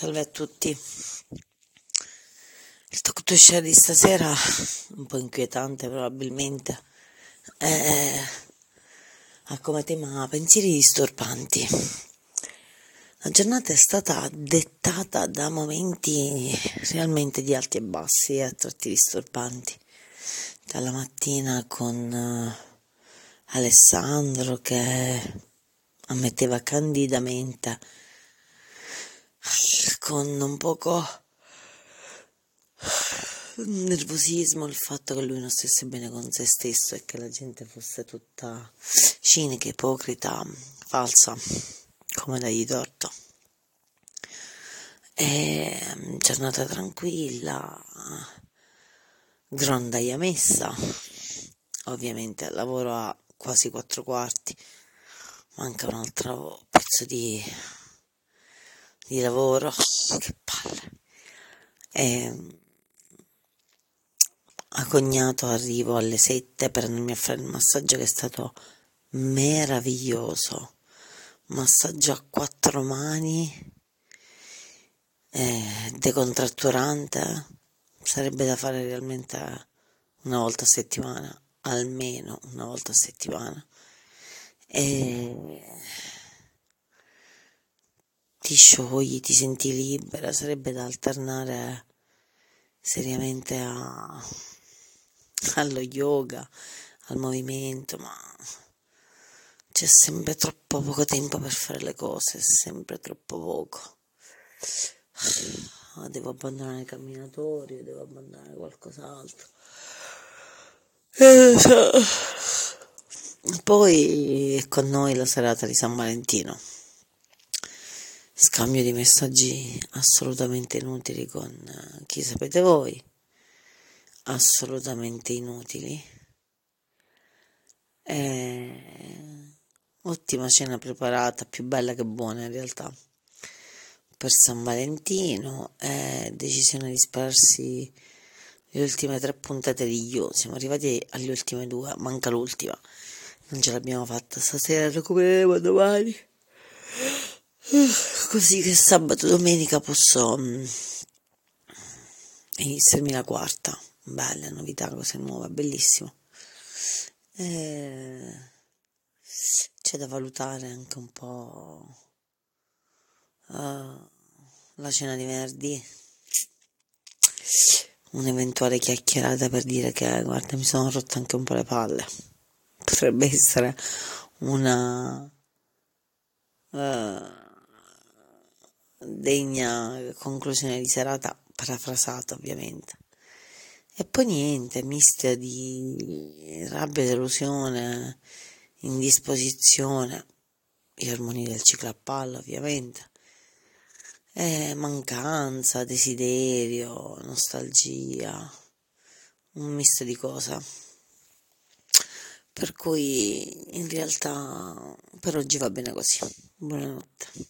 Salve a tutti. Il talk to share di stasera, un po' inquietante probabilmente, ha come tema pensieri disturbanti. La giornata è stata dettata da momenti realmente di alti e bassi e a tratti disturbanti. Dalla mattina con uh, Alessandro che ammetteva candidamente con un poco nervosismo il fatto che lui non stesse bene con se stesso e che la gente fosse tutta cinica, ipocrita, falsa, come dagli torto. E mm, giornata tranquilla, grondaia messa, ovviamente al lavoro a quasi quattro quarti, manca un altro pezzo di di lavoro, che palle. E a cognato arrivo alle 7 per andarmi a fare il massaggio che è stato meraviglioso. Massaggio a quattro mani, eh, decontratturante, sarebbe da fare realmente una volta a settimana, almeno una volta a settimana. E ti sciogli, ti senti libera, sarebbe da alternare seriamente a, allo yoga, al movimento, ma c'è sempre troppo poco tempo per fare le cose, sempre troppo poco. Ah, devo abbandonare i camminatori, devo abbandonare qualcos'altro. Poi è con noi la serata di San Valentino scambio di messaggi assolutamente inutili con eh, chi sapete voi, assolutamente inutili. E... Ottima cena preparata, più bella che buona in realtà, per San Valentino, e decisione di spararsi le ultime tre puntate di You, siamo arrivati alle ultime due, manca l'ultima, non ce l'abbiamo fatta stasera, recupereremo domani così che sabato domenica posso um, iniziarmi la quarta. Belle novità cose nuove bellissimo. E c'è da valutare anche un po' uh, la cena di venerdì. Un'eventuale chiacchierata per dire che guarda mi sono rotta anche un po' le palle. Potrebbe essere una uh, degna conclusione di serata, parafrasata ovviamente. E poi niente, mischia di rabbia, delusione, indisposizione, gli ormoni del ciclo a palla ovviamente, e mancanza, desiderio, nostalgia, un misto di cose. Per cui in realtà per oggi va bene così. Buonanotte.